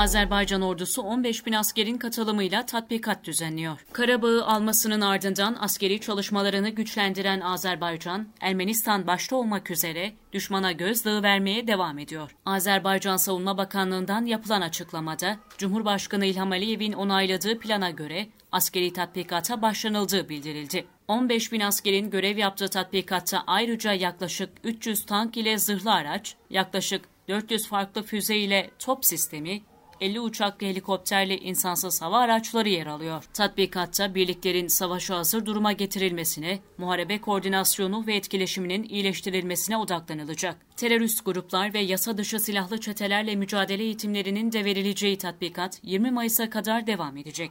Azerbaycan ordusu 15 bin askerin katılımıyla tatbikat düzenliyor. Karabağ'ı almasının ardından askeri çalışmalarını güçlendiren Azerbaycan, Ermenistan başta olmak üzere düşmana gözdağı vermeye devam ediyor. Azerbaycan Savunma Bakanlığı'ndan yapılan açıklamada, Cumhurbaşkanı İlham Aliyev'in onayladığı plana göre askeri tatbikata başlanıldığı bildirildi. 15 bin askerin görev yaptığı tatbikatta ayrıca yaklaşık 300 tank ile zırhlı araç, yaklaşık 400 farklı füze ile top sistemi, 50 uçaklı helikopterli insansız hava araçları yer alıyor. Tatbikatta birliklerin savaşa hazır duruma getirilmesine, muharebe koordinasyonu ve etkileşiminin iyileştirilmesine odaklanılacak. Terörist gruplar ve yasa dışı silahlı çetelerle mücadele eğitimlerinin de verileceği tatbikat 20 Mayıs'a kadar devam edecek.